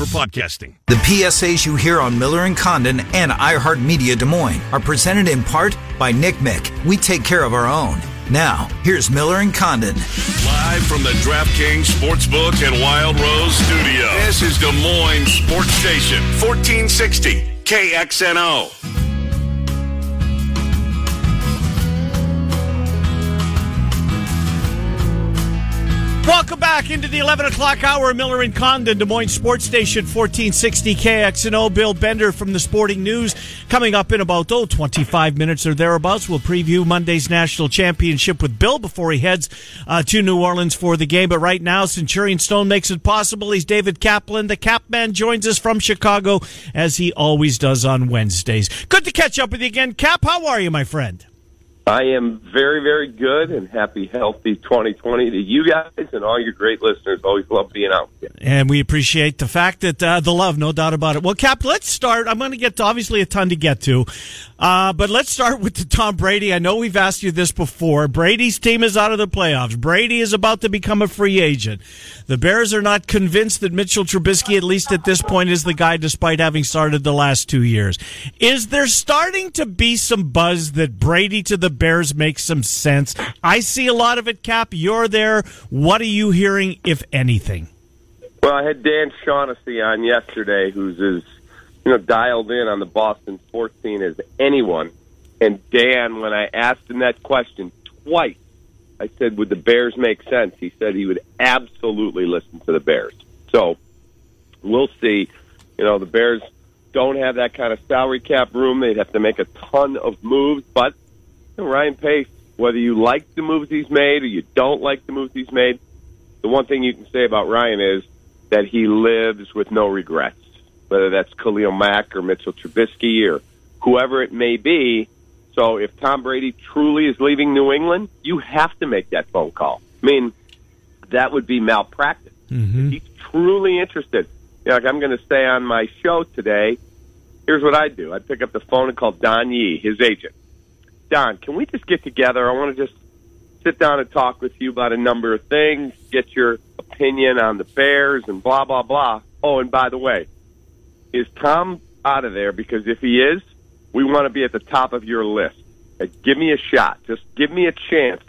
for podcasting. The PSAs you hear on Miller and Condon and iHeartMedia Des Moines are presented in part by Nick Mick. We take care of our own. Now, here's Miller and Condon. Live from the DraftKings Sportsbook and Wild Rose studio. This is Des Moines Sports Station, 1460 KXNO. Welcome back into the 11 o'clock hour. Miller and Condon, Des Moines Sports Station, 1460 KXNO. Bill Bender from the Sporting News coming up in about, oh, 25 minutes or thereabouts. We'll preview Monday's national championship with Bill before he heads uh, to New Orleans for the game. But right now, Centurion Stone makes it possible. He's David Kaplan. The Capman joins us from Chicago, as he always does on Wednesdays. Good to catch up with you again. Cap, how are you, my friend? I am very, very good and happy, healthy 2020 to you guys and all your great listeners. Always love being out. And we appreciate the fact that uh, the love, no doubt about it. Well, Cap, let's start. I'm going to get to obviously a ton to get to, uh, but let's start with the Tom Brady. I know we've asked you this before. Brady's team is out of the playoffs. Brady is about to become a free agent. The Bears are not convinced that Mitchell Trubisky, at least at this point, is the guy, despite having started the last two years. Is there starting to be some buzz that Brady to the Bears makes some sense? I see a lot of it, Cap. You're there. What are you hearing, if anything? Well, I had Dan Shaughnessy on yesterday, who's as you know dialed in on the Boston sports scene as anyone. And Dan, when I asked him that question twice, I said, "Would the Bears make sense?" He said he would absolutely listen to the Bears. So we'll see. You know, the Bears don't have that kind of salary cap room. They'd have to make a ton of moves, but you know, Ryan Pace, whether you like the moves he's made or you don't like the moves he's made, the one thing you can say about Ryan is that he lives with no regrets. Whether that's Khalil Mack or Mitchell Trubisky or whoever it may be. So if Tom Brady truly is leaving New England, you have to make that phone call. I mean, that would be malpractice. Mm-hmm. If he's truly interested, you know, like I'm going to stay on my show today. Here's what I'd do: I'd pick up the phone and call Don Yee, his agent. Don, can we just get together? I want to just sit down and talk with you about a number of things, get your opinion on the Bears and blah blah blah. Oh, and by the way, is Tom out of there? Because if he is, we want to be at the top of your list. Give me a shot. Just give me a chance.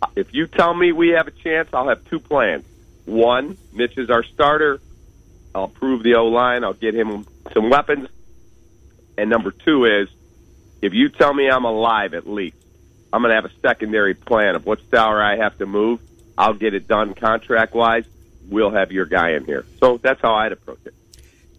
Uh, if you tell me we have a chance, I'll have two plans. One, Mitch is our starter. I'll prove the O line. I'll get him some weapons. And number two is, if you tell me I'm alive at least, I'm going to have a secondary plan of what salary I have to move. I'll get it done contract wise. We'll have your guy in here. So that's how I'd approach it.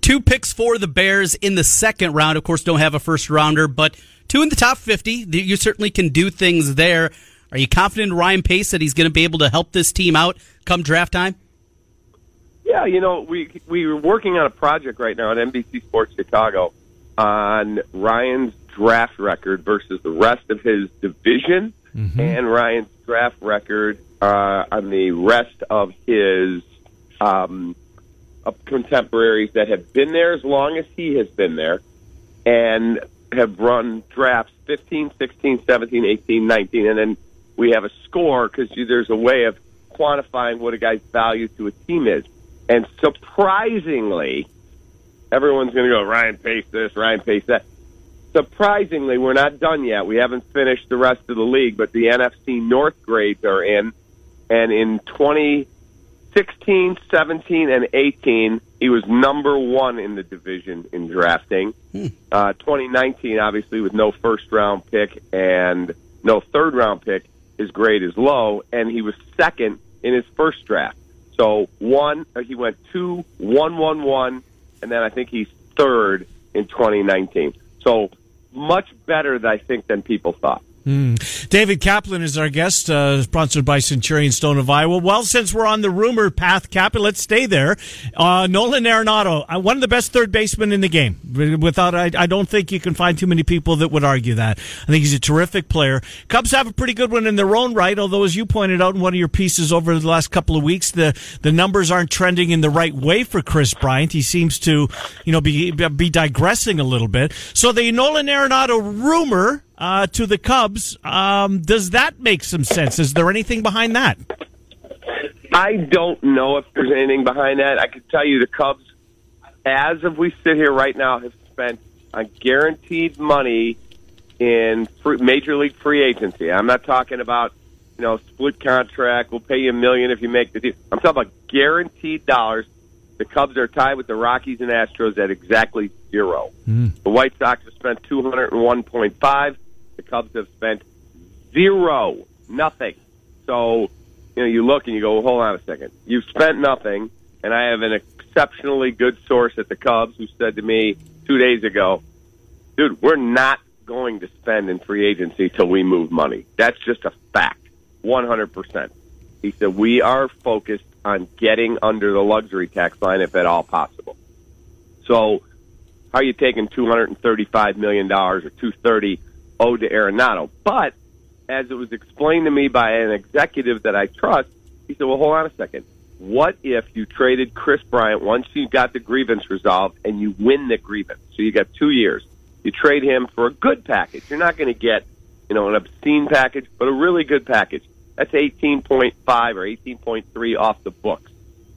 Two picks for the Bears in the second round. Of course, don't have a first rounder, but two in the top 50. You certainly can do things there. Are you confident in Ryan Pace that he's going to be able to help this team out come draft time? Yeah, you know, we we were working on a project right now at NBC Sports Chicago on Ryan's draft record versus the rest of his division Mm-hmm. and Ryan's draft record uh, on the rest of his um, of contemporaries that have been there as long as he has been there and have run drafts 15, 16, 17, 18, 19, and then we have a score because there's a way of quantifying what a guy's value to a team is. And surprisingly, everyone's going to go Ryan Pace this, Ryan Pace that. Surprisingly, we're not done yet. We haven't finished the rest of the league, but the NFC North grades are in. And in 2016, 17, and 18, he was number one in the division in drafting. Uh, 2019, obviously, with no first round pick and no third round pick, his grade is low, and he was second in his first draft. So one, uh, he went two, one, one, one, and then I think he's third in 2019. So much better, I think, than people thought. David Kaplan is our guest, uh, sponsored by Centurion Stone of Iowa. Well, since we're on the rumor path, Kaplan, let's stay there. Uh, Nolan Arenado, uh, one of the best third basemen in the game. Without, I, I don't think you can find too many people that would argue that. I think he's a terrific player. Cubs have a pretty good one in their own right, although as you pointed out in one of your pieces over the last couple of weeks, the, the numbers aren't trending in the right way for Kris Bryant. He seems to, you know, be, be digressing a little bit. So the Nolan Arenado rumor, uh, to the Cubs. Um, does that make some sense? Is there anything behind that? I don't know if there's anything behind that. I can tell you the Cubs as of we sit here right now, have spent on guaranteed money in free, major league free agency. I'm not talking about you know split contract. We'll pay you a million if you make the deal. I'm talking about guaranteed dollars. The Cubs are tied with the Rockies and Astros at exactly zero. The White Sox have spent 201.5. The Cubs have spent zero, nothing. So, you know, you look and you go, well, hold on a second. You've spent nothing, and I have an exceptionally good source at the Cubs who said to me two days ago, dude, we're not going to spend in free agency till we move money. That's just a fact, 100%. He said, we are focused on getting under the luxury tax line if at all possible. So, how are you taking $235 million or 230 owed to Arenado? But as it was explained to me by an executive that I trust, he said, well, hold on a second. What if you traded Kris Bryant once you got the grievance resolved and you win the grievance? So you got two years. You trade him for a good package. You're not going to get, you know, an obscene package, but a really good package. That's 18.5 or 18.3 off the books.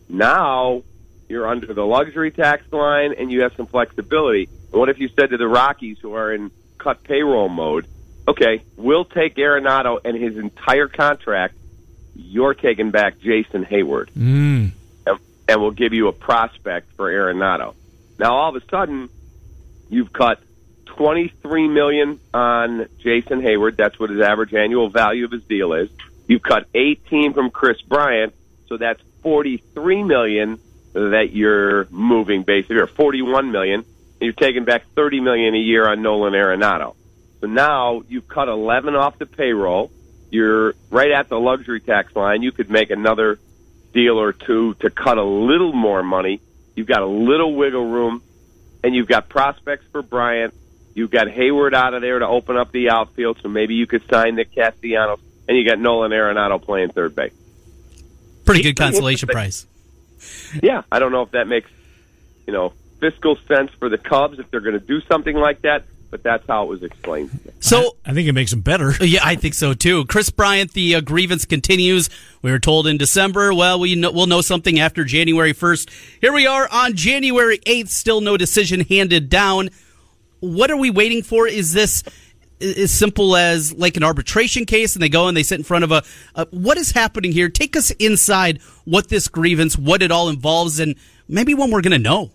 Now you're under the luxury tax line and you have some flexibility. What if you said to the Rockies who are in cut payroll mode, okay, we'll take Arenado and his entire contract. You're taking back Jason Heyward, Mm. and, and we'll give you a prospect for Arenado. Now, all of a sudden, you've cut 23 million on Jason Heyward. That's what his average annual value of his deal is. You've cut 18 from Kris Bryant, so that's 43 million that you're moving basically, or 41 million. And you're taking back 30 million a year on Nolan Arenado. So now you've cut 11 off the payroll. You're right at the luxury tax line. You could make another deal or two to cut a little more money. You've got a little wiggle room, and you've got prospects for Bryant. You've got Heyward out of there to open up the outfield, so maybe you could sign Nick Castellanos, and you got Nolan Arenado playing third base. Pretty good consolation prize. Yeah, I don't know if that makes you know fiscal sense for the Cubs if they're going to do something like that, but that's how it was explained. to me. So I think it makes them better. Yeah, I think so too. Kris Bryant, the uh, grievance continues. We were told in December. Well, we know, we'll know something after January 1st. Here we are on January 8th. Still no decision handed down. What are we waiting for? Is this as simple as like an arbitration case and they go and they sit in front of a, a what is happening here? Take us inside what this grievance, what it all involves, and maybe when we're going to know.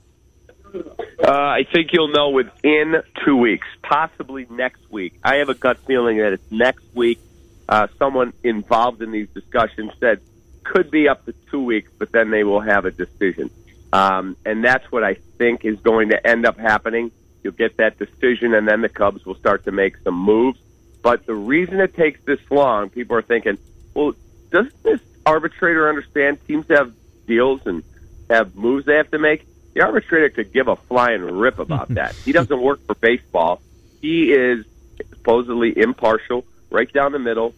Uh, I think you'll know within two weeks, possibly next week. I have a gut feeling that it's next week. Uh, someone involved in these discussions said could be up to two weeks, but then they will have a decision. Um, and that's what I think is going to end up happening. You'll get that decision, and then the Cubs will start to make some moves. But the reason it takes this long, people are thinking, well, doesn't this arbitrator understand teams have deals and have moves they have to make? The arbitrator could give a flying rip about that. He doesn't work for baseball. He is supposedly impartial, right down the middle,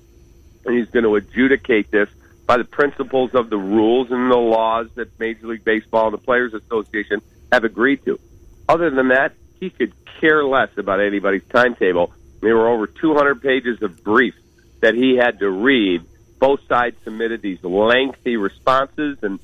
and he's going to adjudicate this by the principles of the rules and the laws that Major League Baseball and the Players Association have agreed to. Other than that, he could care less about anybody's timetable. There were over 200 pages of briefs that he had to read. Both sides submitted these lengthy responses, and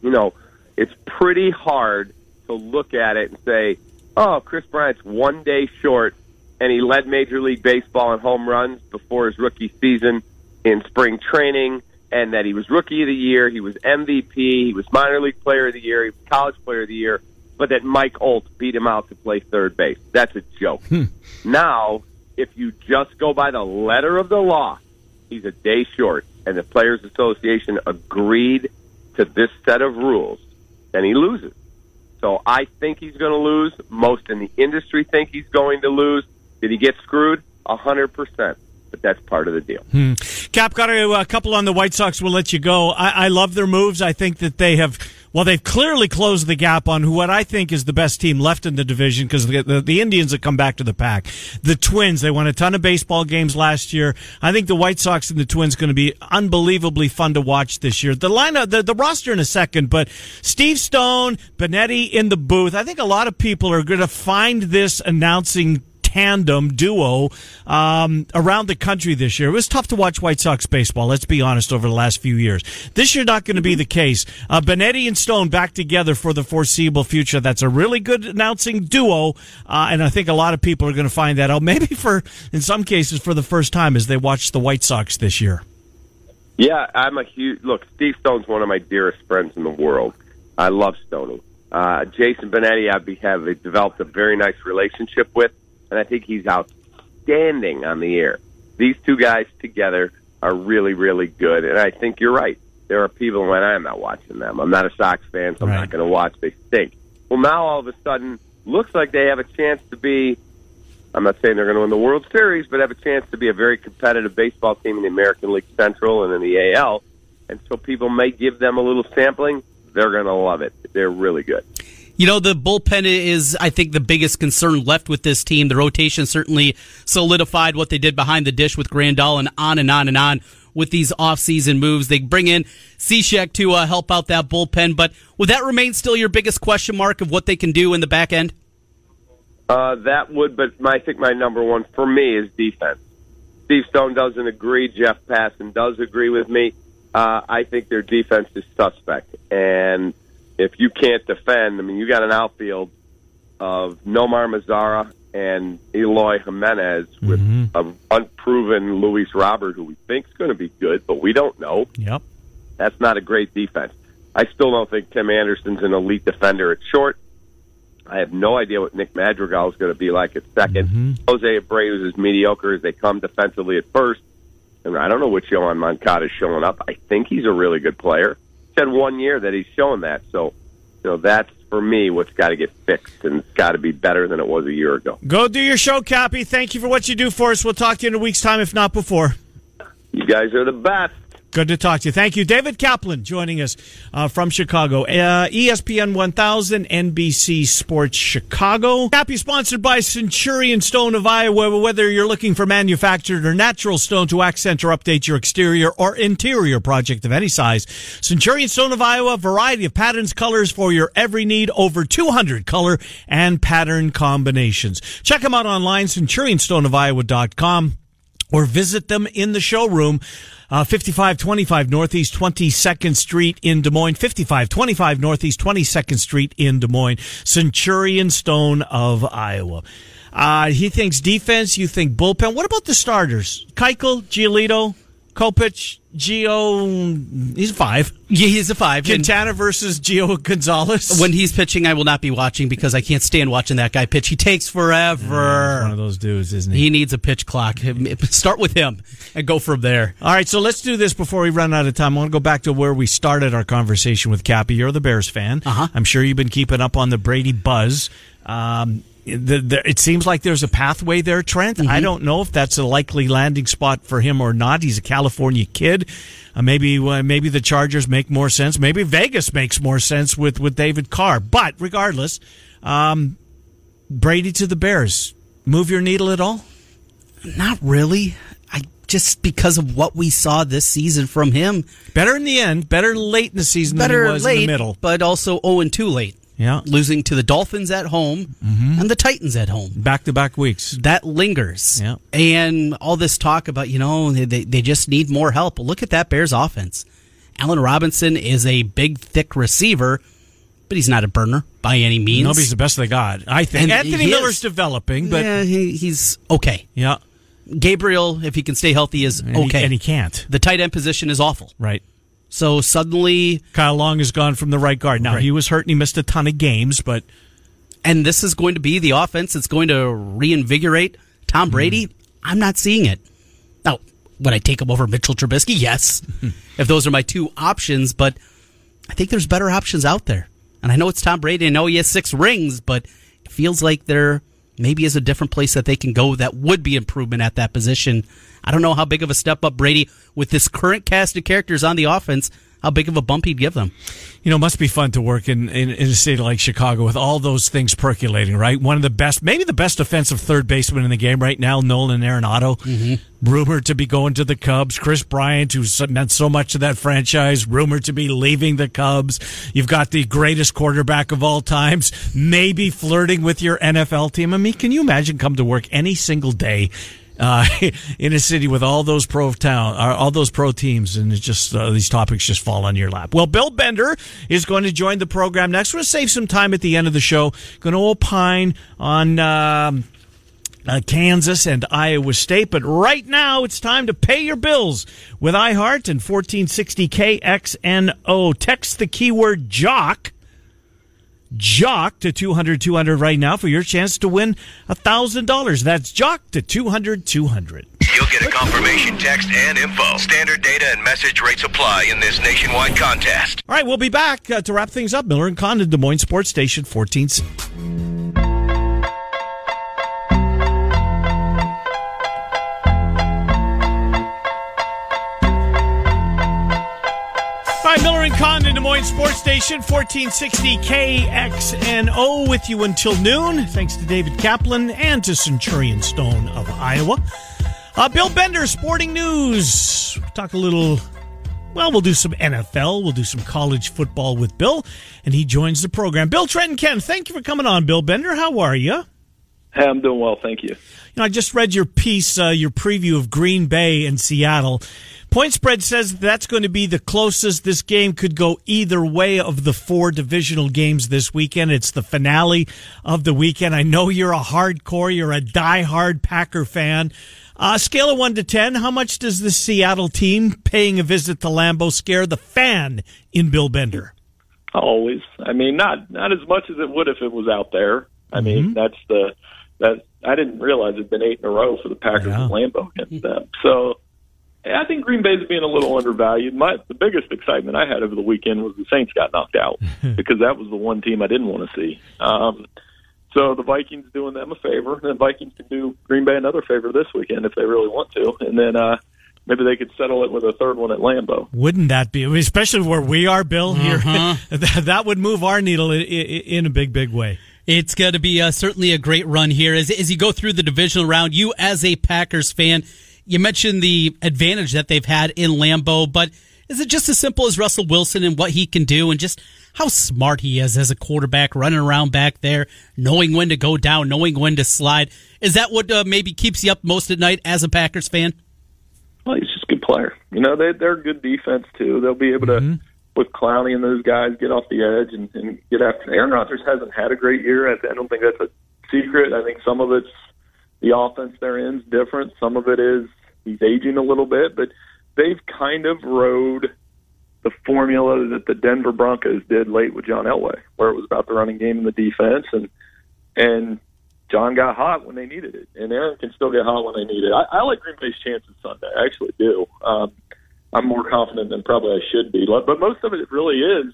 you know, it's pretty hard to look at it and say, "Oh, Kris Bryant's one day short, and he led Major League Baseball in home runs before his rookie season in spring training." And that he was rookie of the year, he was MVP, he was minor league player of the year, he was college player of the year, but that Mike Olt beat him out to play third base. That's a joke. Hmm. Now, if you just go by the letter of the law, he's a day short, and the Players Association agreed to this set of rules, then he loses. So I think he's going to lose. Most in the industry think he's going to lose. Did he get screwed? A hundred percent. But that's part of the deal. Hmm. Cap got a, a couple on the White Sox. We'll let you go. I, I love their moves. I think that they have, well, they've clearly closed the gap on what I think is the best team left in the division because the, the, the Indians have come back to the pack. The Twins, they won a ton of baseball games last year. I think the White Sox and the Twins are going to be unbelievably fun to watch this year. The lineup, the, the roster in a second, but Steve Stone, Benetti in the booth. I think a lot of people are going to find this announcing tandem duo um, around the country this year. It was tough to watch White Sox baseball. Let's be honest. Over the last few years, this year not going to be the case. Uh, Benetti and Stone back together for the foreseeable future. That's a really good announcing duo, uh, and I think a lot of people are going to find that out. Maybe for in some cases for the first time as they watch the White Sox this year. Yeah, I'm a huge look. Steve Stone's one of my dearest friends in the world. I love Stoney. Uh, Jason Benetti, I be- have developed a very nice relationship with, and I think he's outstanding on the air. These two guys together are really, really good, and I think you're right. There are people when I'm not watching them. I'm not a Sox fan, so I'm Right. not going to watch. They stink. Well, now all of a sudden, looks like they have a chance to be. I'm not saying they're going to win the World Series, but have a chance to be a very competitive baseball team in the American League Central and in the AL. And so people may give them a little sampling. They're going to love it. They're really good. You know, the bullpen is, I think, the biggest concern left with this team. The rotation certainly solidified what they did behind the dish with Grandal and on and on and on with these offseason moves. They bring in Cishek to uh, help out that bullpen, but would that remain still your biggest question mark of what they can do in the back end? Uh, that would, but my, I think my number one for me is defense. Steve Stone doesn't agree. Jeff Passan does agree with me. Uh, I think their defense is suspect. And if you can't defend, I mean, you got an outfield of Nomar Mazara and Eloy Jimenez with mm-hmm. an unproven Luis Robert, who we think is going to be good, but we don't know. Yep. That's not a great defense. I still don't think Tim Anderson's an elite defender at short. I have no idea what Nick Madrigal is going to be like at 2nd mm-hmm. Jose Abreu is as mediocre as they come defensively at first. And I don't know which Yoán Moncada is showing up. I think he's a really good player. Had one year that he's showing that. So, you know, that's for me what's got to get fixed, and it's got to be better than it was a year ago. Go do your show, Cappy. Thank you for what you do for us. We'll talk to you in a week's time, if not before. You guys are the best. Good to talk to you. Thank you. David Kaplan joining us uh, from Chicago. Uh, ESPN 1000, NBC Sports Chicago. Happy sponsored by Centurion Stone of Iowa. Whether you're looking for manufactured or natural stone to accent or update your exterior or interior project of any size, Centurion Stone of Iowa, variety of patterns, colors for your every need, over 200 color and pattern combinations. Check them out online, centurionstoneofiowa.com or visit them in the showroom. Uh, 5525 Northeast 22nd Street in Des Moines. 5525 Northeast 22nd Street in Des Moines. Centurion Stone of Iowa. Uh, he thinks defense. You think bullpen. What about the starters? Keuchel, Giolito, Kopech, Gio. He's five. Yeah, he's a five. Quintana versus Gio Gonzalez. when he's pitching, I will not be watching because I can't stand watching that guy pitch. He takes forever. He's one of those dudes, isn't he? He needs a pitch clock. Start with him and go from there. All right, so let's do this before we run out of time. I want to go back to where we started our conversation with Cappy. You're the Bears fan. Uh-huh. I'm sure you've been keeping up on the Brady buzz. Um, the, the, it seems like there's a pathway there, Trent. I don't know if that's a likely landing spot for him or not. He's a California kid. Uh, maybe uh, maybe the Chargers make more sense. Maybe Vegas makes more sense with, with David Carr. But regardless, um, Brady to the Bears. Move your needle at all? Not really. I just because of what we saw this season from him. Better in the end. Better late in the season than Better was late, in the middle. but also 0 and 2 late. Yeah. Losing to the Dolphins at home mm-hmm. and the Titans at home. Back to back weeks. That lingers. Yeah. And all this talk about, you know, they, they just need more help. Look at that Bears offense. Allen Robinson is a big, thick receiver, but he's not a burner by any means. Nobody's the best they got. I think And Anthony Miller's is. developing, but yeah, he, he's okay. Yeah. Gabriel, if he can stay healthy, is And he- okay. and he can't. The tight end position is awful. Right. So suddenly, Kyle Long is gone from the right guard. Now Right. he was hurt and he missed a ton of games, but and this is going to be the offense that's going to reinvigorate Tom hmm. Brady. I'm not seeing it. Now, would I take him over Mitchell Trubisky? Yes, if those are my two options. But I think there's better options out there. And I know it's Tom Brady. I know he has six rings, but it feels like there maybe is a different place that they can go that would be improvement at that position. I don't know how big of a step up Brady with this current cast of characters on the offense. How big of a bump he'd give them? you know, it must be fun to work in, in, in a city like Chicago with all those things percolating, right? One of the best, maybe the best offensive third baseman in the game right now, Nolan Arenado. Mm-hmm. rumored to be going to the Cubs. Kris Bryant, who's meant so much to that franchise, rumored to be leaving the Cubs. You've got the greatest quarterback of all times, maybe flirting with your NFL team. I mean, can you imagine come to work any single day? Uh, in a city with all those pro town, uh, all those pro teams, and it's just uh, these topics just fall on your lap. Well, Bill Bender is going to join the program next. We're going to save some time at the end of the show. Going to opine on. Um, uh, Kansas and Iowa State. But right now, it's time to pay your bills with iHeart and 1460 KXNO. Text the keyword jock. Jock to 200 200 right now for your chance to win $1,000. That's Jock to 200 200. You'll get a confirmation text and info. Standard data and message rates apply in this nationwide contest. All right, we'll be back uh, to wrap things up. Miller and Condon, Des Moines Sports Station 14. Condon, Des Moines Sports Station, 1460 KXNO with you until noon. Thanks to David Kaplan and to Centurion Stone of Iowa. Uh, Bill Bender, Sporting News. Talk a little, well, we'll do some NFL. We'll do some college football with Bill, and he joins the program. Bill Trenton Ken, thank you for coming on, Bill Bender. How are you? Hey, I'm doing well, thank you. You know, I just read your piece, uh, your preview of Green Bay and Seattle. Point spread says that's going to be the closest this game could go either way of the four divisional games this weekend. It's the finale of the weekend. I know you're a hardcore, you're a die-hard Packer fan. Uh, scale of one to ten, how much does the Seattle team paying a visit to Lambeau scare the fan in Bill Bender? Always. I mean, not not as much as it would if it was out there. I mean, that's the that I didn't realize it'd been eight in a row for the Packers Yeah. and Lambeau against them. So I think Green Bay's being a little undervalued. My the biggest excitement I had over the weekend was the Saints got knocked out because that was the one team I didn't want to see. Um, so the Vikings doing them a favor, and the Vikings can do Green Bay another favor this weekend if they really want to, and then uh, maybe they could settle it with a third one at Lambeau. Wouldn't that be, especially where we are, Bill? Here, that, that would move our needle in, in a big, big way. It's going to be uh, certainly a great run here as, as you go through the divisional round. You, as a Packers fan, you mentioned the advantage that they've had in Lambeau, but is it just as simple as Russell Wilson and what he can do and just how smart he is as a quarterback running around back there, knowing when to go down, knowing when to slide? Is that what uh, maybe keeps you up most at night as a Packers fan? Well, he's just a good player. You know, they they're a good defense too. They'll be able to with Clowney and those guys get off the edge and, and get after. Aaron Rodgers hasn't had a great year. I, I don't think that's a secret. I think some of it's the offense they're in is different. Some of it is he's aging a little bit, but they've kind of rode the formula that the Denver Broncos did late with John Elway, where it was about the running game and the defense, and and John got hot when they needed it, and Aaron can still get hot when they need it. I, I like Green Bay's chances Sunday. I actually do. Um, I'm more confident than probably I should be, but most of it really is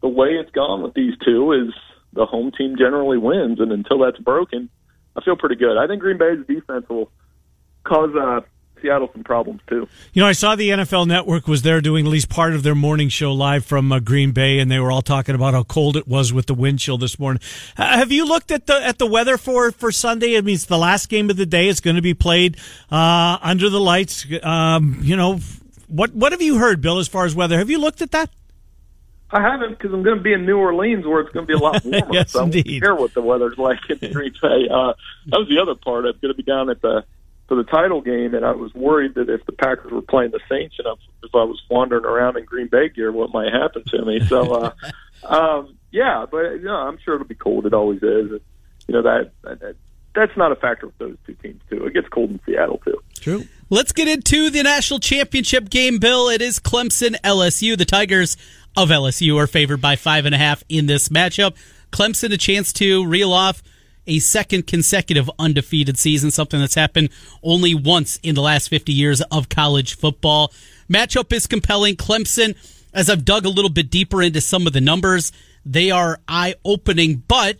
the way it's gone with these two is the home team generally wins, and until that's broken, I feel pretty good. I think Green Bay's defense will cause uh, Seattle some problems too. You know, I saw the NFL Network was there doing at least part of their morning show live from uh, Green Bay, and they were all talking about how cold it was with the wind chill this morning. Uh, have you looked at the at the weather for for Sunday? I mean, it's the last game of the day. It's going to be played uh, under the lights. Um, you know, what what have you heard, Bill, as far as weather? Have you looked at that? I haven't because I'm going to be in New Orleans where it's going to be a lot warmer. Yes, so I won't indeed. care what the weather's like in Green Bay. Uh, that was the other part. I'm going to be down at the for the title game, and I was worried that if the Packers were playing the Saints, and if I was wandering around in Green Bay gear, what might happen to me. So, uh, um, yeah, but you know, I'm sure it'll be cold. It always is. And, you know that, that that's not a factor with those two teams too. It gets cold in Seattle too. True. Let's get into the national championship game, Bill. It is Clemson LSU. The Tigers of LSU are favored by five and a half in this matchup. Clemson a chance to reel off a second consecutive undefeated season, something that's happened only once in the last 50 years of college football. Matchup is compelling. Clemson, as I've dug a little bit deeper into some of the numbers, they are eye opening, but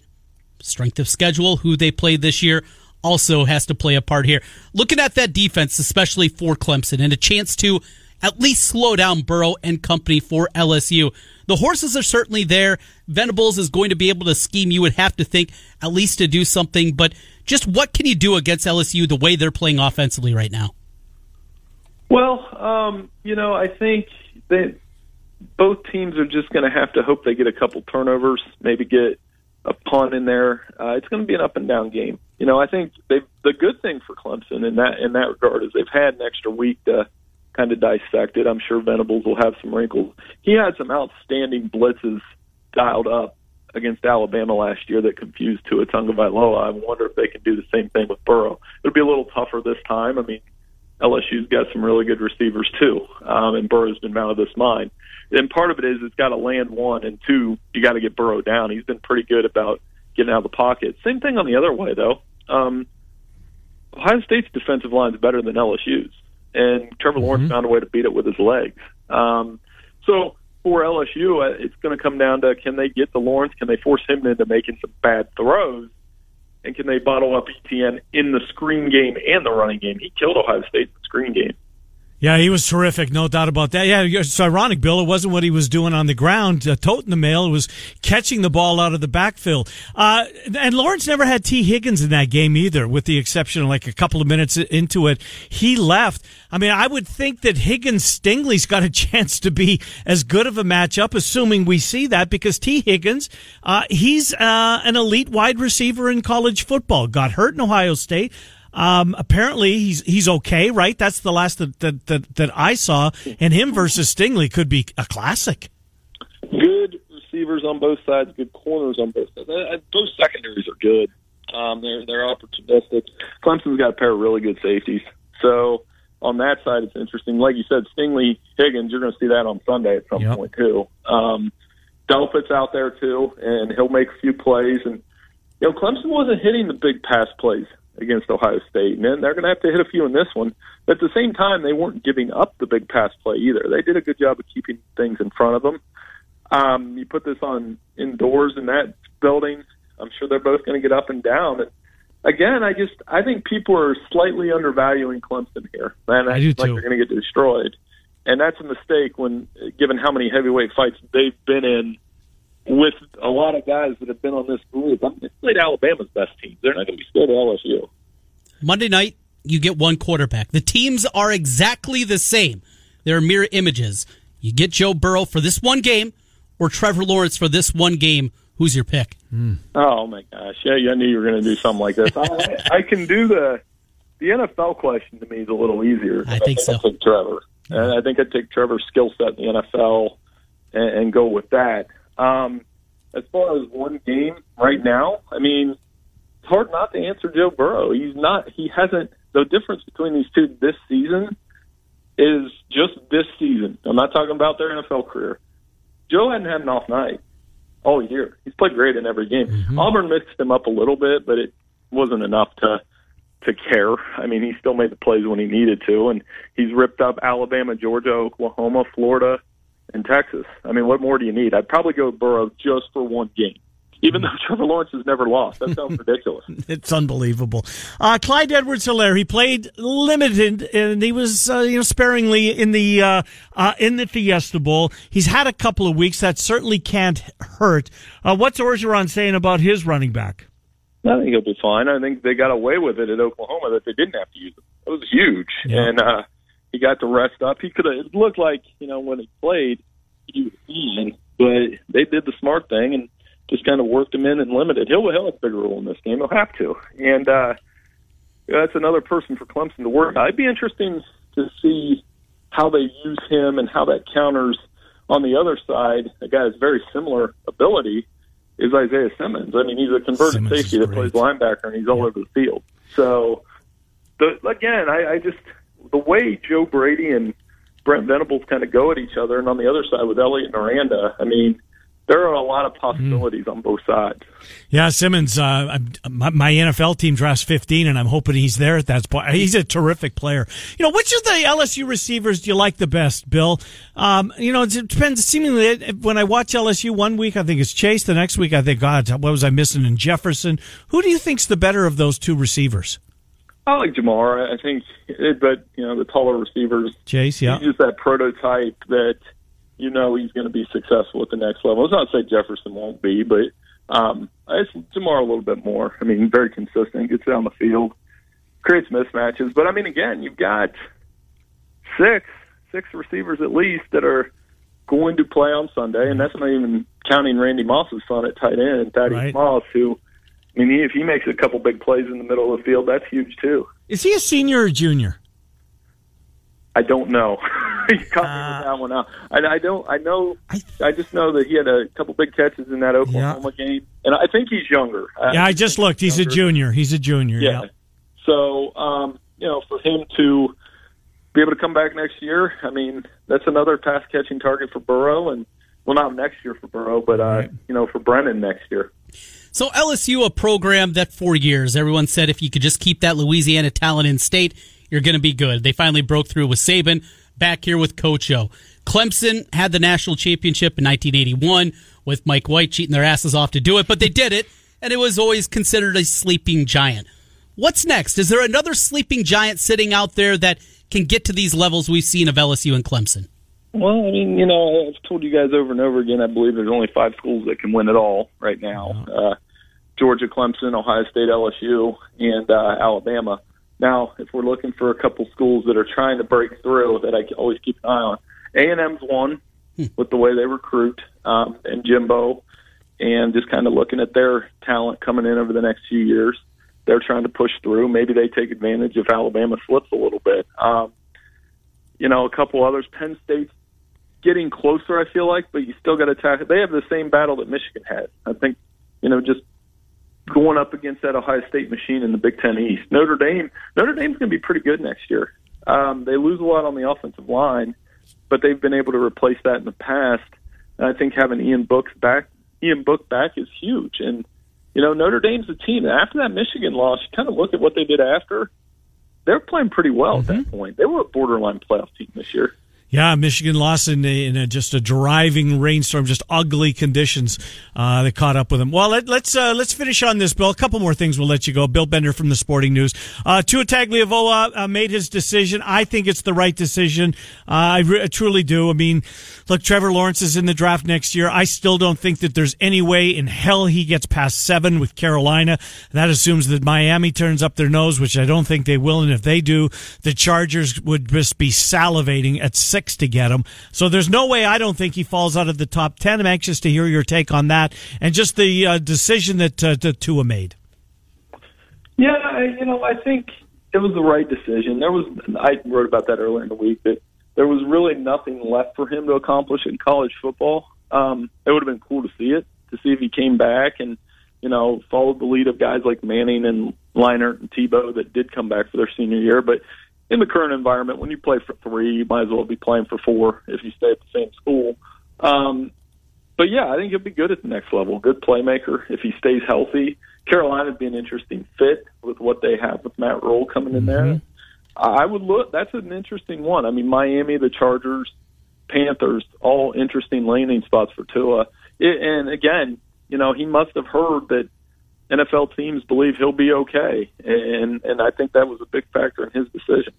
strength of schedule, who they played this year, also has to play a part here. Looking at that defense, especially for Clemson, and a chance to at least slow down Burrow and company for LSU. The horses are certainly there. Venables is going to be able to scheme, you would have to think, at least to do something. But just what can you do against LSU the way they're playing offensively right now? Well, um, you know, I think that both teams are just going to have to hope they get a couple turnovers, maybe get a punt in there. Uh, it's going to be an up and down game. You know, I think they the good thing for Clemson in that in that regard is they've had an extra week to kind of dissect it. I'm sure Venables will have some wrinkles. He had some outstanding blitzes dialed up against Alabama last year that confused Tua Tagovailoa. I wonder if they can do the same thing with Burrow. It'll be a little tougher this time. I mean, LSU's got some really good receivers too, um, and Burrow's been out of this mind. And part of it is it's got to land one, and two, you got to get Burrow down. He's been pretty good about getting out of the pocket. Same thing on the other way though. Um, Ohio State's defensive line is better than LSU's, and Trevor Lawrence found a way to beat it with his legs. Um, so for LSU, uh, it's going to come down to can they get the Lawrence? Can they force him into making some bad throws? And can they bottle up ETN in the screen game and the running game? He killed Ohio State in the screen game. Yeah, he was terrific, no doubt about that. Yeah, it's ironic, Bill. It wasn't what he was doing on the ground, uh, toting the mail. It was catching the ball out of the backfield. Uh, and Lawrence never had Tee Higgins in that game either, with the exception of like a couple of minutes into it. He left. I mean, I would think that Higgins Stingley's got a chance to be as good of a matchup, assuming we see that, because Tee Higgins, uh, he's uh, an elite wide receiver in college football. Got hurt in Ohio State. Um, apparently he's he's okay, right? That's the last that, that that that I saw, and him versus Stingley could be a classic. Good receivers on both sides, good corners on both sides. Uh, Both secondaries are good. Um, they're they're opportunistic. Clemson's got a pair of really good safeties, so on that side it's interesting. Like you said, Stingley Higgins, you're going to see that on Sunday at some Yep. point too. Um, Delpit's out there too, and he'll make a few plays. And you know, Clemson wasn't hitting the big pass plays against Ohio State, and then they're going to have to hit a few in this one. But at the same time, they weren't giving up the big pass play either. They did a good job of keeping things in front of them. Um, you put this on indoors in that building, I'm sure they're both going to get up and down. And again, I just I think people are slightly undervaluing Clemson here, and I do think too. they're going to get destroyed. And that's a mistake when, given how many heavyweight fights they've been in with a lot of guys that have been on this group. I mean, they played Alabama's best team. They're not going to be scared of LSU. Monday night, you get one quarterback. The teams are exactly the same. They're mirror images. You get Joe Burrow for this one game or Trevor Lawrence for this one game. Who's your pick? Hmm. Oh my gosh! Yeah, I knew you were going to do something like this. I, I can do the the NFL question to me is a little easier. I think so. I'd take Trevor, and I think I'd take Trevor's skill set in the NFL and, and go with that. Um, as far as one game right now, I mean, it's hard not to answer Joe Burrow. He's not. He hasn't. The difference between these two this season is just this season. I'm not talking about their NFL career. Joe hadn't had an off night all year. He's played great in every game. Auburn mixed him up a little bit, but it wasn't enough to to care. I mean, he still made the plays when he needed to, and he's ripped up Alabama, Georgia, Oklahoma, Florida, and Texas. I mean, what more do you need? I'd probably go Burrow just for one game, even though Trevor Lawrence has never lost. That sounds ridiculous. It's unbelievable. Uh, Clyde Edwards Helaire, he played limited and he was, uh, you know, sparingly in the, uh, uh, in the Fiesta Bowl. He's had a couple of weeks. That certainly can't hurt. Uh, what's Orgeron saying about his running back? I think he'll be fine. I think they got away with it at Oklahoma that they didn't have to use him. It was huge, Yeah. and uh, he got to rest up. He could have. It looked like you know when he played, he was fine, but they did the smart thing and just kind of worked him in and limited. He'll he'll have a bigger role in this game. He'll have to, and uh, that's another person for Clemson to work. It'd be interesting to see how they use him and how that counters on the other side. A guy has very similar ability is Isaiah Simmons. I mean, he's a converted Simmons safety that plays linebacker, and he's all over the field. So, the, again, I, I just the way Joe Brady and Brent Venables kind of go at each other, and on the other side with Elliott and Aranda, I mean, there are a lot of possibilities on both sides. Yeah, Simmons. Uh, my, my NFL team drafts 15, and I'm hoping he's there at that point. He's a terrific player. You know, which of the LSU receivers do you like the best, Bill? Um, you know, it depends. Seemingly, when I watch LSU one week, I think it's Chase. The next week, I think, God, what was I missing in Jefferson? Who do you think's the better of those two receivers? I like Ja'Marr. I think, it, but you know, the taller receivers. Chase, yeah. He's just that prototype that you know he's going to be successful at the next level. It's not to say Jefferson won't be, but um, I just Ja'Marr a little bit more. I mean, very consistent, gets down the field, creates mismatches. But I mean, again, you've got six six receivers at least that are going to play on Sunday, and that's not even counting Randy Moss's son at tight end, Thaddeus Right. Moss, who. I mean, he, if he makes a couple big plays in the middle of the field, that's huge too. Is he a senior or junior? I don't know. you caught me with that one out. I, I don't. I know. I, just know that he had a couple big catches in that Oklahoma game, and I think he's younger. Yeah, I just looked. He's a junior. He's a junior. Yeah. Yeah. So, um, you know, for him to be able to come back next year, I mean, that's another pass catching target for Burrow, and well, not next year for Burrow, but uh, you know, for Brennan next year. So LSU, a program that for years everyone said if you could just keep that Louisiana talent in state, you're going to be good. They finally broke through with Saban. Back here with Coach O. Clemson had the national championship in 1981 with Mike White cheating their asses off to do it, but they did it, and it was always considered a sleeping giant. What's next? Is there another sleeping giant sitting out there that can get to these levels we've seen of LSU and Clemson? Well, I mean, you know, I've told you guys over and over again. I believe there's only five schools that can win it all right now: uh, Georgia, Clemson, Ohio State, LSU, and uh, Alabama. Now, if we're looking for a couple schools that are trying to break through, that I always keep an eye on, A and M's one with the way they recruit, um, and Jimbo, and just kind of looking at their talent coming in over the next few years. They're trying to push through. Maybe they take advantage if Alabama slips a little bit. Um, you know, a couple others. Penn State's getting closer, I feel like, but you still got to tackle. They have the same battle that Michigan had. I think, you know, just going up against that Ohio State machine in the Big Ten East. Notre Dame, Notre Dame's going to be pretty good next year. Um, they lose a lot on the offensive line, but they've been able to replace that in the past. And I think having Ian Book's back, Ian Book back is huge. And you know, Notre Dame's a team. After that Michigan loss, you kind of look at what they did after. They're playing pretty well at that point. They were a borderline playoff team this year. Yeah, Michigan lost in, a, in a, just a driving rainstorm, just ugly conditions uh, that caught up with them. Well, let, let's uh, let's finish on this, Bill. A couple more things, we'll let you go. Bill Bender from the Sporting News. Uh, Tua Tagovailoa uh, made his decision. I think it's the right decision. Uh, I, re- I truly do. I mean, look, Trevor Lawrence is in the draft next year. I still don't think that there's any way in hell he gets past seven with Carolina. That assumes that Miami turns up their nose, which I don't think they will. And if they do, the Chargers would just be salivating at six to get him. So there's no way I don't think he falls out of the top 10. I'm anxious to hear your take on that and just the uh, decision that, uh, that Tua made. Yeah, you know, I think it was the right decision. There was, I wrote about that earlier in the week that there was really nothing left for him to accomplish in college football. Um, it would have been cool to see it, to see if he came back and, you know, followed the lead of guys like Manning and Leinart and Tebow that did come back for their senior year. But in the current environment, when you play for three, you might as well be playing for four if you stay at the same school. Um, but yeah, I think he'll be good at the next level. Good playmaker if he stays healthy. Carolina would be an interesting fit with what they have with Matt Rhule coming in there. I would look. That's an interesting one. I mean, Miami, the Chargers, Panthers, all interesting landing spots for Tua. It, and again, you know, he must have heard that NFL teams believe he'll be okay, and and I think that was a big factor in his decision.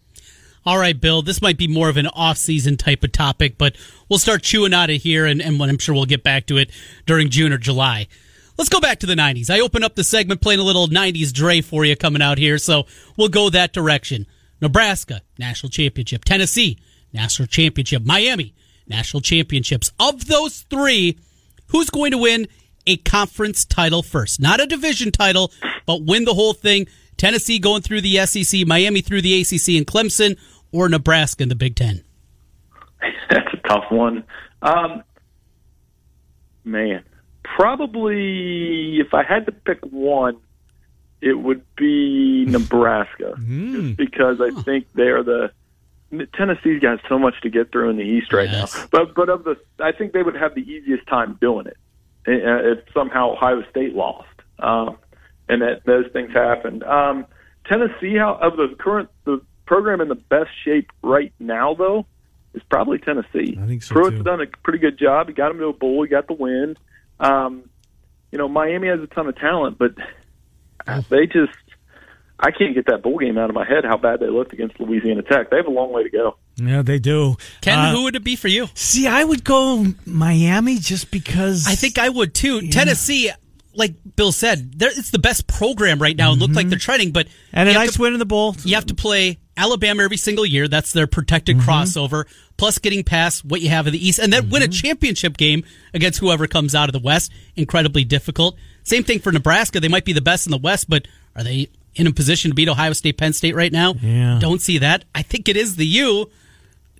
All right, Bill, this might be more of an off-season type of topic, but we'll start chewing out of here, and, and I'm sure we'll get back to it during June or July. Let's go back to the 90s. I open up the segment playing a little 90s Dre for you coming out here, so we'll go that direction. Nebraska, national championship. Tennessee, national championship. Miami, national championships. Of those three, who's going to win a conference title first? Not a division title, but win the whole thing. Tennessee going through the SEC, Miami through the ACC, and Clemson, or Nebraska in the Big Ten? That's a tough one. Um, man, probably if I had to pick one, it would be Nebraska, just because I think they're the Tennessee's got so much to get through in the East right Yes. now. But but of the, I think they would have the easiest time doing it if somehow Ohio State lost, um, and that those things happened. Um, Tennessee, how of the current the program in the best shape right now though is probably Tennessee. I think so, Pruitt's too. done a pretty good job. He got him to a bowl. He got the win. Um, you know, Miami has a ton of talent, but they just I can't get that bowl game out of my head. How bad they looked against Louisiana Tech. They have a long way to go. Yeah, they do. Ken, Uh, who would it be for you? See, I would go Miami just because. I think I would too. Tennessee, like Bill said, it's the best program right now. It looked like they're trending, but And a nice to- win in the bowl. You have to play Alabama every single year. That's their protected Mm-hmm. crossover. Plus, getting past what you have in the East, and then win Mm-hmm. a championship game against whoever comes out of the West. Incredibly difficult. Same thing for Nebraska. They might be the best in the West, but are they in a position to beat Ohio State, Penn State right now? Yeah. Don't see that. I think it is the U.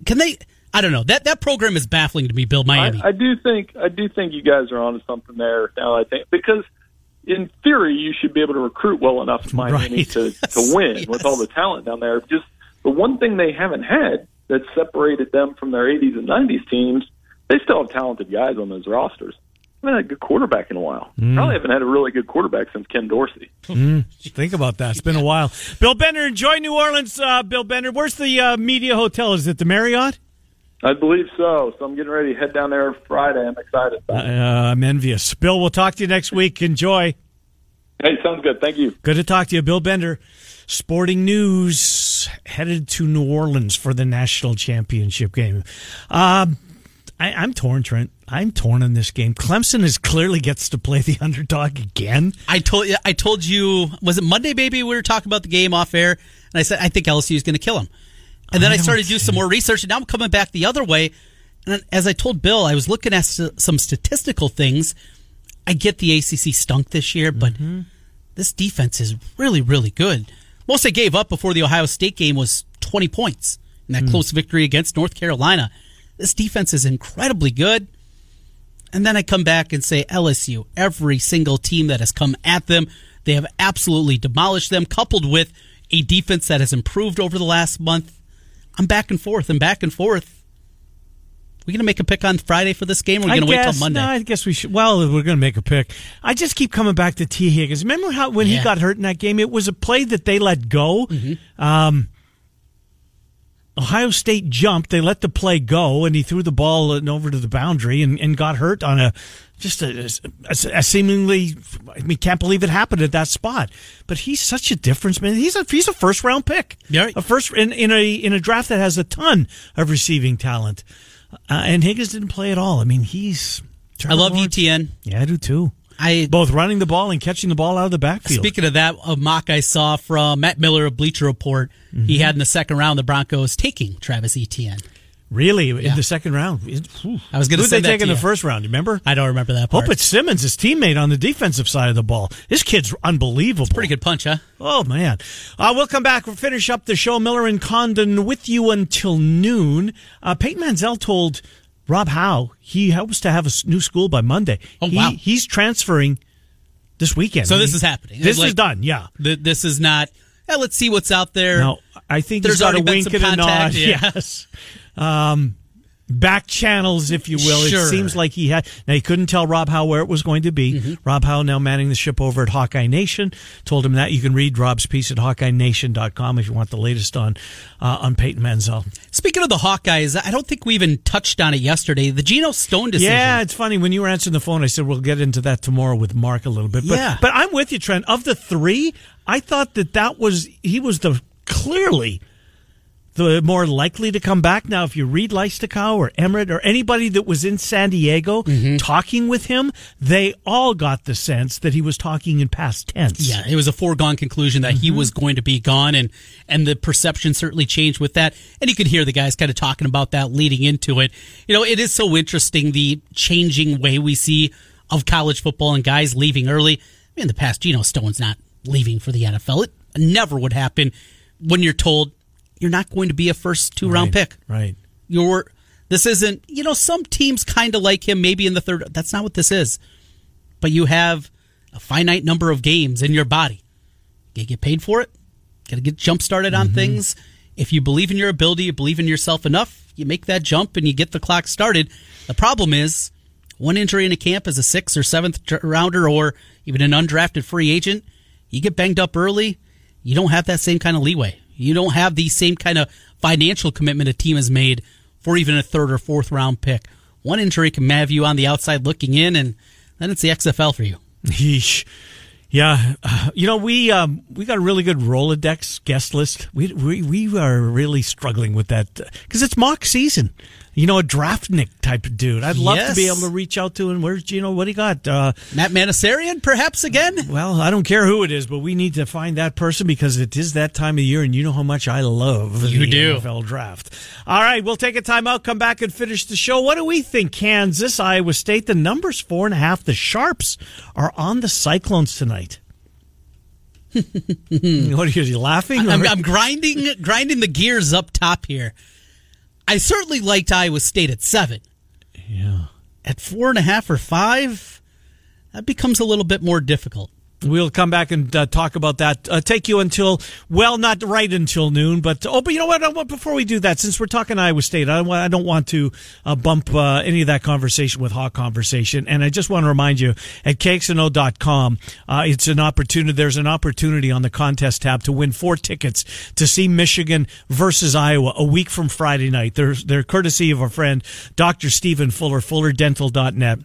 Can they? I don't know. That that program is baffling to me, Bill. Miami. I, I do think I do think you guys are onto something there. Now I think because in theory you should be able to recruit well enough to Miami Right. to Yes, to win yes. with all the talent down there. Just the one thing they haven't had that separated them from their 80s and 90s teams, they still have talented guys on those rosters. Haven't had a good quarterback in a while. Probably haven't had a really good quarterback since Ken Dorsey. Think about that. It's been a while. Bill Bender, enjoy New Orleans. Uh, Bill Bender, where's the uh, media hotel? Is it the Marriott? I believe so. So I'm getting ready to head down there Friday. I'm excited. Uh, I'm envious. Bill, we'll talk to you next week. Enjoy. hey, sounds good. Thank you. Good to talk to you, Bill Bender. Sporting news headed to New Orleans for the national championship game. Um, I, I'm torn, Trent. I'm torn on this game. Clemson is clearly gets to play the underdog again. I told I told you was it Monday, baby? We were talking about the game off air, and I said I think LSU is going to kill him. And then I, I started to do some more research, and now I'm coming back the other way. And as I told Bill, I was looking at some statistical things. I get the ACC stunk this year, but mm-hmm. this defense is really, really good. Most they gave up before the Ohio State game was 20 points in that hmm. close victory against North Carolina. This defense is incredibly good. And then I come back and say LSU, every single team that has come at them, they have absolutely demolished them, coupled with a defense that has improved over the last month. I'm back and forth and back and forth. We gonna make a pick on Friday for this game, or are we I gonna wait till Monday? No, I guess we should. Well, we're going to make a pick. I just keep coming back to Tee Higgins. Remember how when he got hurt in that game, it was a play that they let go. Um, Ohio State jumped. They let the play go, and he threw the ball uh, over to the boundary and, and got hurt on a just a, a, a seemingly. I mean, can't believe it happened at that spot. But he's such a difference man. He's a he's a first round pick. Yeah. a first in, in a in a draft that has a ton of receiving talent. Uh, and Higgins didn't play at all. I mean, he's. I love Lawrence- Etienne. Yeah, I do too. I Both running the ball and catching the ball out of the backfield. Speaking of that, a mock I saw from Matt Miller of Bleacher Report, he had in the second round the Broncos taking Travis Etienne. really, Yeah. in the second round. Whew. I was gonna Who'd they that take in the you. first round? Remember? I don't remember that part. Hope it's Simmons, his teammate on the defensive side of the ball. This kid's unbelievable. Pretty good punch, huh? Oh man! Uh, we'll come back. We'll finish up the show. Miller and Condon with you until noon. Uh, Peyton Mansell told Rob Howe he hopes to have a new school by Monday. Oh, He- wow. He's transferring this weekend. So this is happening. This Like- is done. Yeah. Th- This is not. eh, let's see what's out there. No, I think There's he's got a already been wink some and a nod. contact, yeah. Yes. Um, back channels, if you will. Sure. It seems like he had. Now he couldn't tell Rob Howe where it was going to be. Mm-hmm. Rob Howe now manning the ship over at Hawkeye Nation. Told him that you can read Rob's piece at HawkeyeNation.com if you want the latest on uh, on Peyton Mansell. Speaking of the Hawkeyes, I don't think we even touched on it yesterday. The Geno Stone decision. Yeah, it's funny when you were answering the phone. I said we'll get into that tomorrow with Mark a little bit. But, Yeah. but I'm with you, Trent. Of the three, I thought that that was he was the clearly the more likely to come back. Now, if you read Leistikow or Emmerich or anybody that was in San Diego Mm-hmm. talking with him, they all got the sense that he was talking in past tense. Yeah, it was a foregone conclusion that he was going to be gone, and and the perception certainly changed with that. And you could hear the guys kind of talking about that leading into it. You know, it is so interesting the changing way we see of college football and guys leaving early. In the past, Geno Stone's not leaving for the NFL. It never would happen when you're told you're not going to be a first two round Right, pick. Right. You're this isn't you know some teams kind of like him maybe in the third. That's not what this is. But you have a finite number of games in your body. You get paid for it. Got to get jump started on mm-hmm. things. If you believe in your ability, you believe in yourself enough, you make that jump and you get the clock started. The problem is one injury in a camp as a sixth or seventh rounder or even an undrafted free agent, you get banged up early, you don't have that same kind of leeway. You don't have the same kind of financial commitment a team has made for even a third or fourth round pick. One injury can have you on the outside looking in, and then it's the XFL for you. Yeesh. Yeah, Uh, you know we um, we got a really good Rolodex guest list. We we we are really struggling with that because it's mock season, you know, a draftnik type of dude. I'd love to be able to reach out to him. Where's you know what do you got? Uh, Matt Manasarian, perhaps again. well, I don't care who it is, but we need to find that person because it is that time of year, and you know how much I love You the do. NFL draft. All right, we'll take a timeout, come back and finish the show. What do we think? Kansas, Iowa State, the numbers four and a half. The Sharps are on the Cyclones tonight. what are you, are you laughing? I'm, I'm grinding grinding the gears up top here. I certainly liked Iowa State at seven. yeah. At four and a half or five, that becomes a little bit more difficult. We'll come back and uh, talk about that. Uh, take you until, well, not right until noon, but oh, but you know what? Before we do that, since we're talking Iowa State, I, don't I don't want to uh, bump uh, any of that conversation with hot conversation, and I just want to remind you at KXNO.com, uh, it's an opportunity. There's an opportunity on the contest tab to win four tickets to see Michigan versus Iowa a week from Friday night. They're they're courtesy of our friend Dr. Stephen Fuller, FullerDental.net.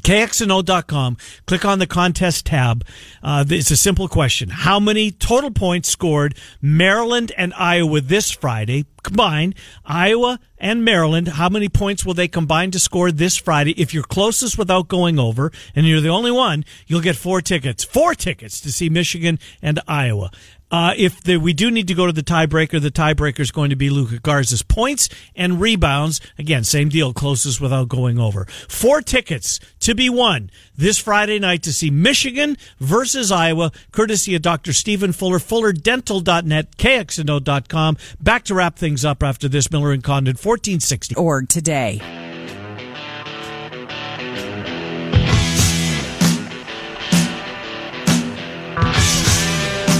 KXNO.com. Click on the contest tab. Uh, it's a simple question. How many total points scored Maryland and Iowa this Friday combined? Iowa and Maryland, how many points will they combine to score this Friday? If you're closest without going over, and you're the only one, you'll get four tickets. Four tickets to see Michigan and Iowa. Uh, if the, we do need to go to the tiebreaker, the tiebreaker is going to be Luka Garza's points and rebounds. Again, same deal, closest without going over. Four tickets to be won this Friday night to see Michigan versus Iowa, courtesy of Dr. Stephen Fuller, FullerDental.net, KXNO.com. Back to wrap things up after this Miller and Condon, 1460. org today.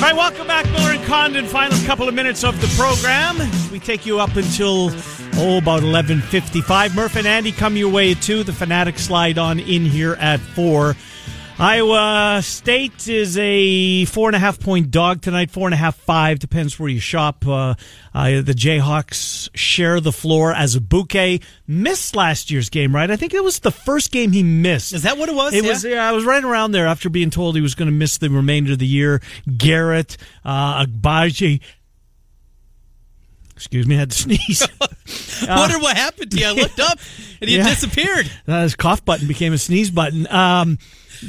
All right, welcome back, Miller and Condon. Final couple of minutes of the program. We take you up until oh about eleven fifty-five. Murph and Andy come your way too. The Fanatic slide on in here at four. Iowa State is a four and a half point dog tonight. Four and a half, five depends where you shop. Uh, uh, the Jayhawks share the floor Azubuike. Missed last year's game, right? I think it was the first game he missed. Is that what it was? It Yeah. was. Yeah, I was right around there after being told he was going to miss the remainder of the year. Garrett, uh, Agbaji. Excuse me, I had to sneeze. I wonder what happened to you. I looked up and you Yeah. disappeared. Uh, his cough button became a sneeze button. Um,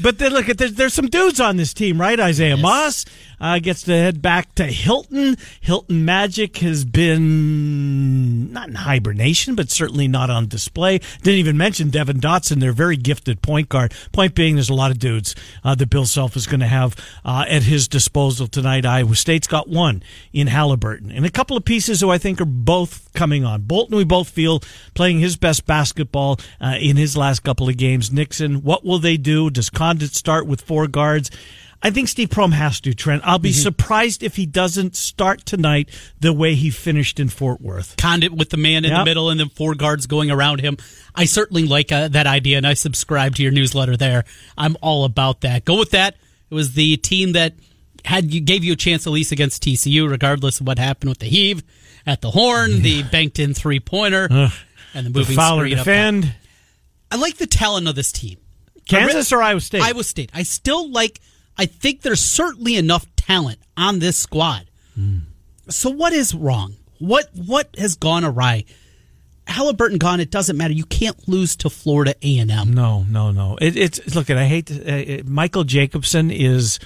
but then look at there's, there's some dudes on this team, right? Isaiah Moss uh, gets to head back to Hilton. Hilton Magic has been not in hibernation, but certainly not on display. Didn't even mention Devon Dotson, their very gifted point guard. Point being, there's a lot of dudes uh, that Bill Self is going to have uh, at his disposal tonight. Iowa State's got one in Halliburton, and a couple of pieces who I think are both coming on. Bolton, we both feel playing his best basketball uh, in his last couple of games. Nixon, what will they do? Does Conditt start with four guards? I think Steve Prohm has to, Trent. I'll be surprised if he doesn't start tonight the way he finished in Fort Worth. Conditt with the man in the middle and then four guards going around him. I certainly like uh, that idea, and I subscribe to your newsletter there. I'm all about that. Go with that. It was the team that had gave you a chance at least against TCU, regardless of what happened with the heave at the horn, the banked in three pointer, and the The moving Fowler screen up defend. top. I like the talent of this team. Kansas or Iowa State? Iowa State. I still like. I think there's certainly enough talent on this squad. So what is wrong? What what has gone awry? Halliburton gone. It doesn't matter. You can't lose to Florida A and M. No, no, no. It, it's look. I hate to, uh, Michael Jacobson is.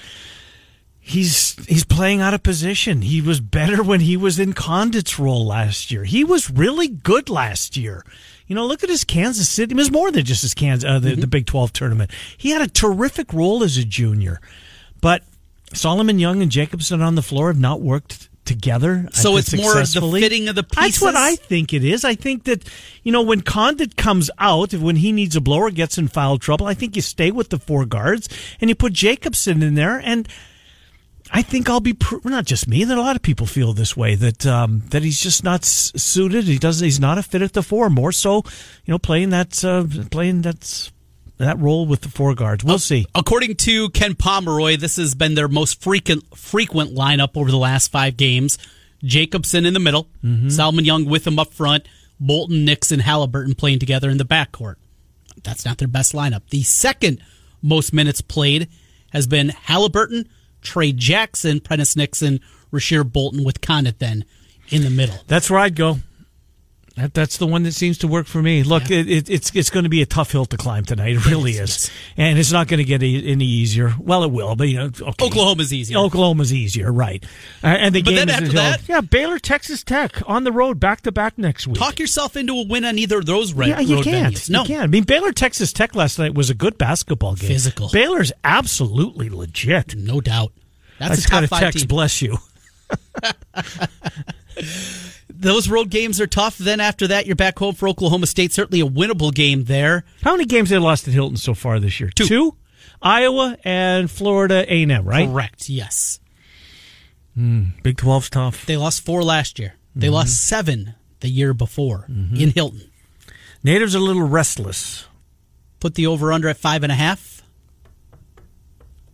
He's he's playing out of position. He was better when he was in Conditt's role last year. He was really good last year. You know, look at his Kansas City. It was more than just his Kansas, uh, the, the Big Twelve tournament. He had a terrific role as a junior, but Solomon Young and Jacobson on the floor have not worked together. So it's more of the fitting of the pieces. That's what? I think it is. I think that you know when Conditt comes out, when he needs a blower, gets in foul trouble. I think you stay with the four guards and you put Jacobson in there. And I think I'll be pr- not just me. That a lot of people feel this way. That um, that he's just not s- suited. He doesn't. He's not a fit at the four. More so, you know, playing that uh, playing that that role with the four guards. We'll see. According to Ken Pomeroy, this has been their most frequent frequent lineup over the last five games. Jacobson in the middle, Solomon Young with him up front, Bolton, Nixon, Halliburton playing together in the backcourt. That's not their best lineup. The second most minutes played has been Halliburton, Tre Jackson, Prentice Nixon, Rasir Bolton with Conditt then in the middle. That's where I'd go. That, that's the one that seems to work for me. Look, it, it, it's it's going to be a tough hill to climb tonight. It really is, and it's not going to get any, any easier. Well, it will, but you know, okay. Oklahoma's easier. Oklahoma's easier, right? Uh, and the But game after that- yeah, Baylor, Texas Tech on the road, back to back next week. Talk yourself into a win on either of those red, yeah, you road can't. venues. No, you can't. I mean, Baylor, Texas Tech last night was a good basketball game. Physical. Baylor's absolutely legit. no doubt. I That's just a got a five text. team. Bless you. Those road games are tough. Then after that, you're back home for Oklahoma State. Certainly a winnable game there. How many games they lost at Hilton so far this year? Two. Iowa and Florida A&M, right? Correct. Yes. Big 12's tough. They lost four last year. They Mm-hmm. lost seven the year before in Hilton. Natives are a little restless. Put the over under at five and a half.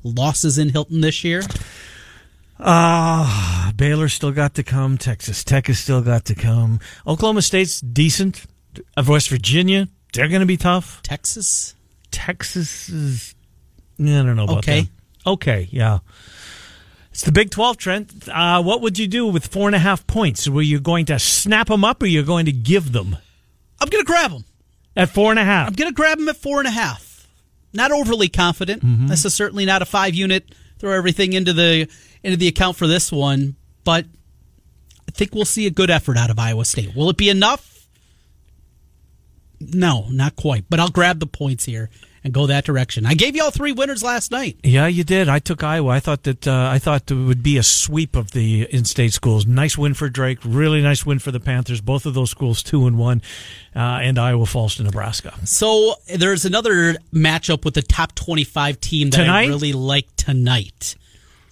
Losses in Hilton this year. Ah, Baylor still got to come. Texas Tech has still got to come. Oklahoma State's decent. Uh, West Virginia, they're going to be tough. Texas. Texas is, I don't know about that. Okay. them. Okay, yeah. It's the Big 12, Trent. Uh, what would you do with four and a half points? Were you going to snap them up or you're going to give them I'm going to grab them. at four and a half? I'm going to grab them at four and a half. Not overly confident. Mm-hmm. This is certainly not a five unit. Throw everything into the into the account for this one, but I think we'll see a good effort out of Iowa State. Will it be enough? No, not quite. But I'll grab the points here and go that direction. I gave you all three winners last night. Yeah, you did. I took Iowa. I thought that uh, I thought there would be a sweep of the in-state schools. Nice win for Drake. Really nice win for the Panthers. Both of those schools two and one, uh, and Iowa falls to Nebraska. So there's another matchup with the top 25 team that I really like tonight.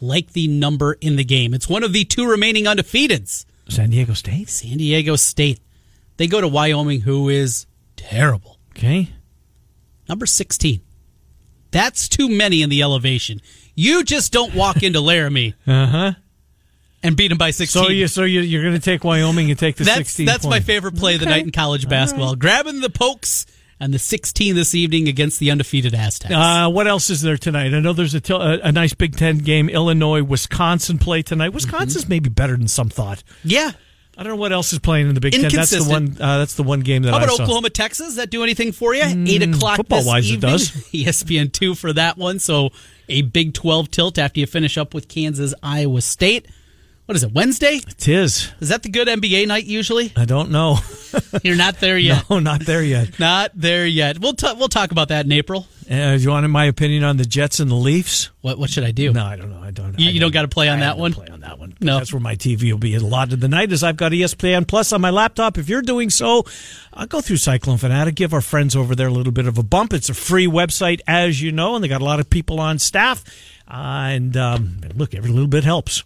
Like the number in the game. It's one of the two remaining undefeateds. San Diego State. San Diego State. They go to Wyoming, who is terrible. Okay. Number 16. That's too many in the elevation. You just don't walk into Laramie Uh huh. and beat them by 16. So you so you you're going to take Wyoming and take the that's sixteen. that's my favorite play of the night in college basketball. Grabbing the pokes and the 16 this evening against the undefeated Aztecs. Uh, what else is there tonight? I know there's a, nice Big Ten game. Illinois, Wisconsin play tonight. Wisconsin's maybe better than some thought. yeah. I don't know what else is playing in the Big Ten. That's the one. Uh, that's the one game that How about. Oklahoma, Texas? Does that do anything for you? Eight o'clock football this wise, it evening. does. ESPN two for that one. So a Big Twelve tilt after you finish up with Kansas, Iowa State. What is it? Wednesday? It is. Is that the good NBA night? Usually, I don't know. you're not there yet. no, not there yet. Not there yet. We'll t- we'll talk about that in April. Uh, you want my opinion on the Jets and the Leafs? What what should I do? No, I don't know. I don't. You- I you don't gotta play on I that don't one? Play on that one. No. that's where my TV will be A lot of the night. As I've got ESPN Plus on my laptop. If you're doing so, I'll go through Cyclone Fanatic. Give our friends over there a little bit of a bump. It's a free website, as you know, and they got a lot of people on staff. Uh, and um, look, every little bit helps.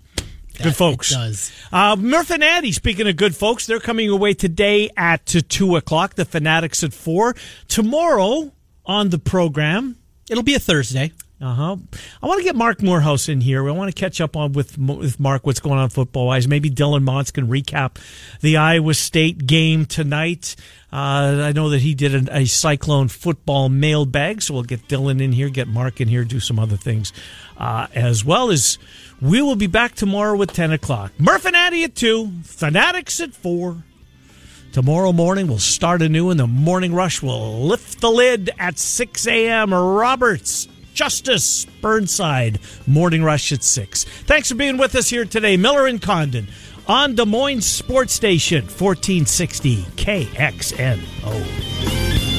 That Good folks. it does. Uh, Murph and Andy, speaking of good folks, they're coming away today at 2 o'clock. The Fanatics at 4. Tomorrow on the program, It'll be a Thursday. uh huh. I want to get Mark Morehouse in here. We want to catch up on with with Mark what's going on football wise. Maybe Dylan Mons can recap the Iowa State game tonight. Uh, I know that he did a, a Cyclone football mailbag, so we'll get Dylan in here, get Mark in here, do some other things uh, as well as we will be back tomorrow with ten o'clock. Murph and Andy at two, Fanatics at four. Tomorrow morning we'll start anew, and the morning rush will lift the lid at 6 a.m. Roberts, Justice, Burnside, morning rush at 6. Thanks for being with us here today. Miller and Condon on Des Moines Sports Station, 1460 KXNO.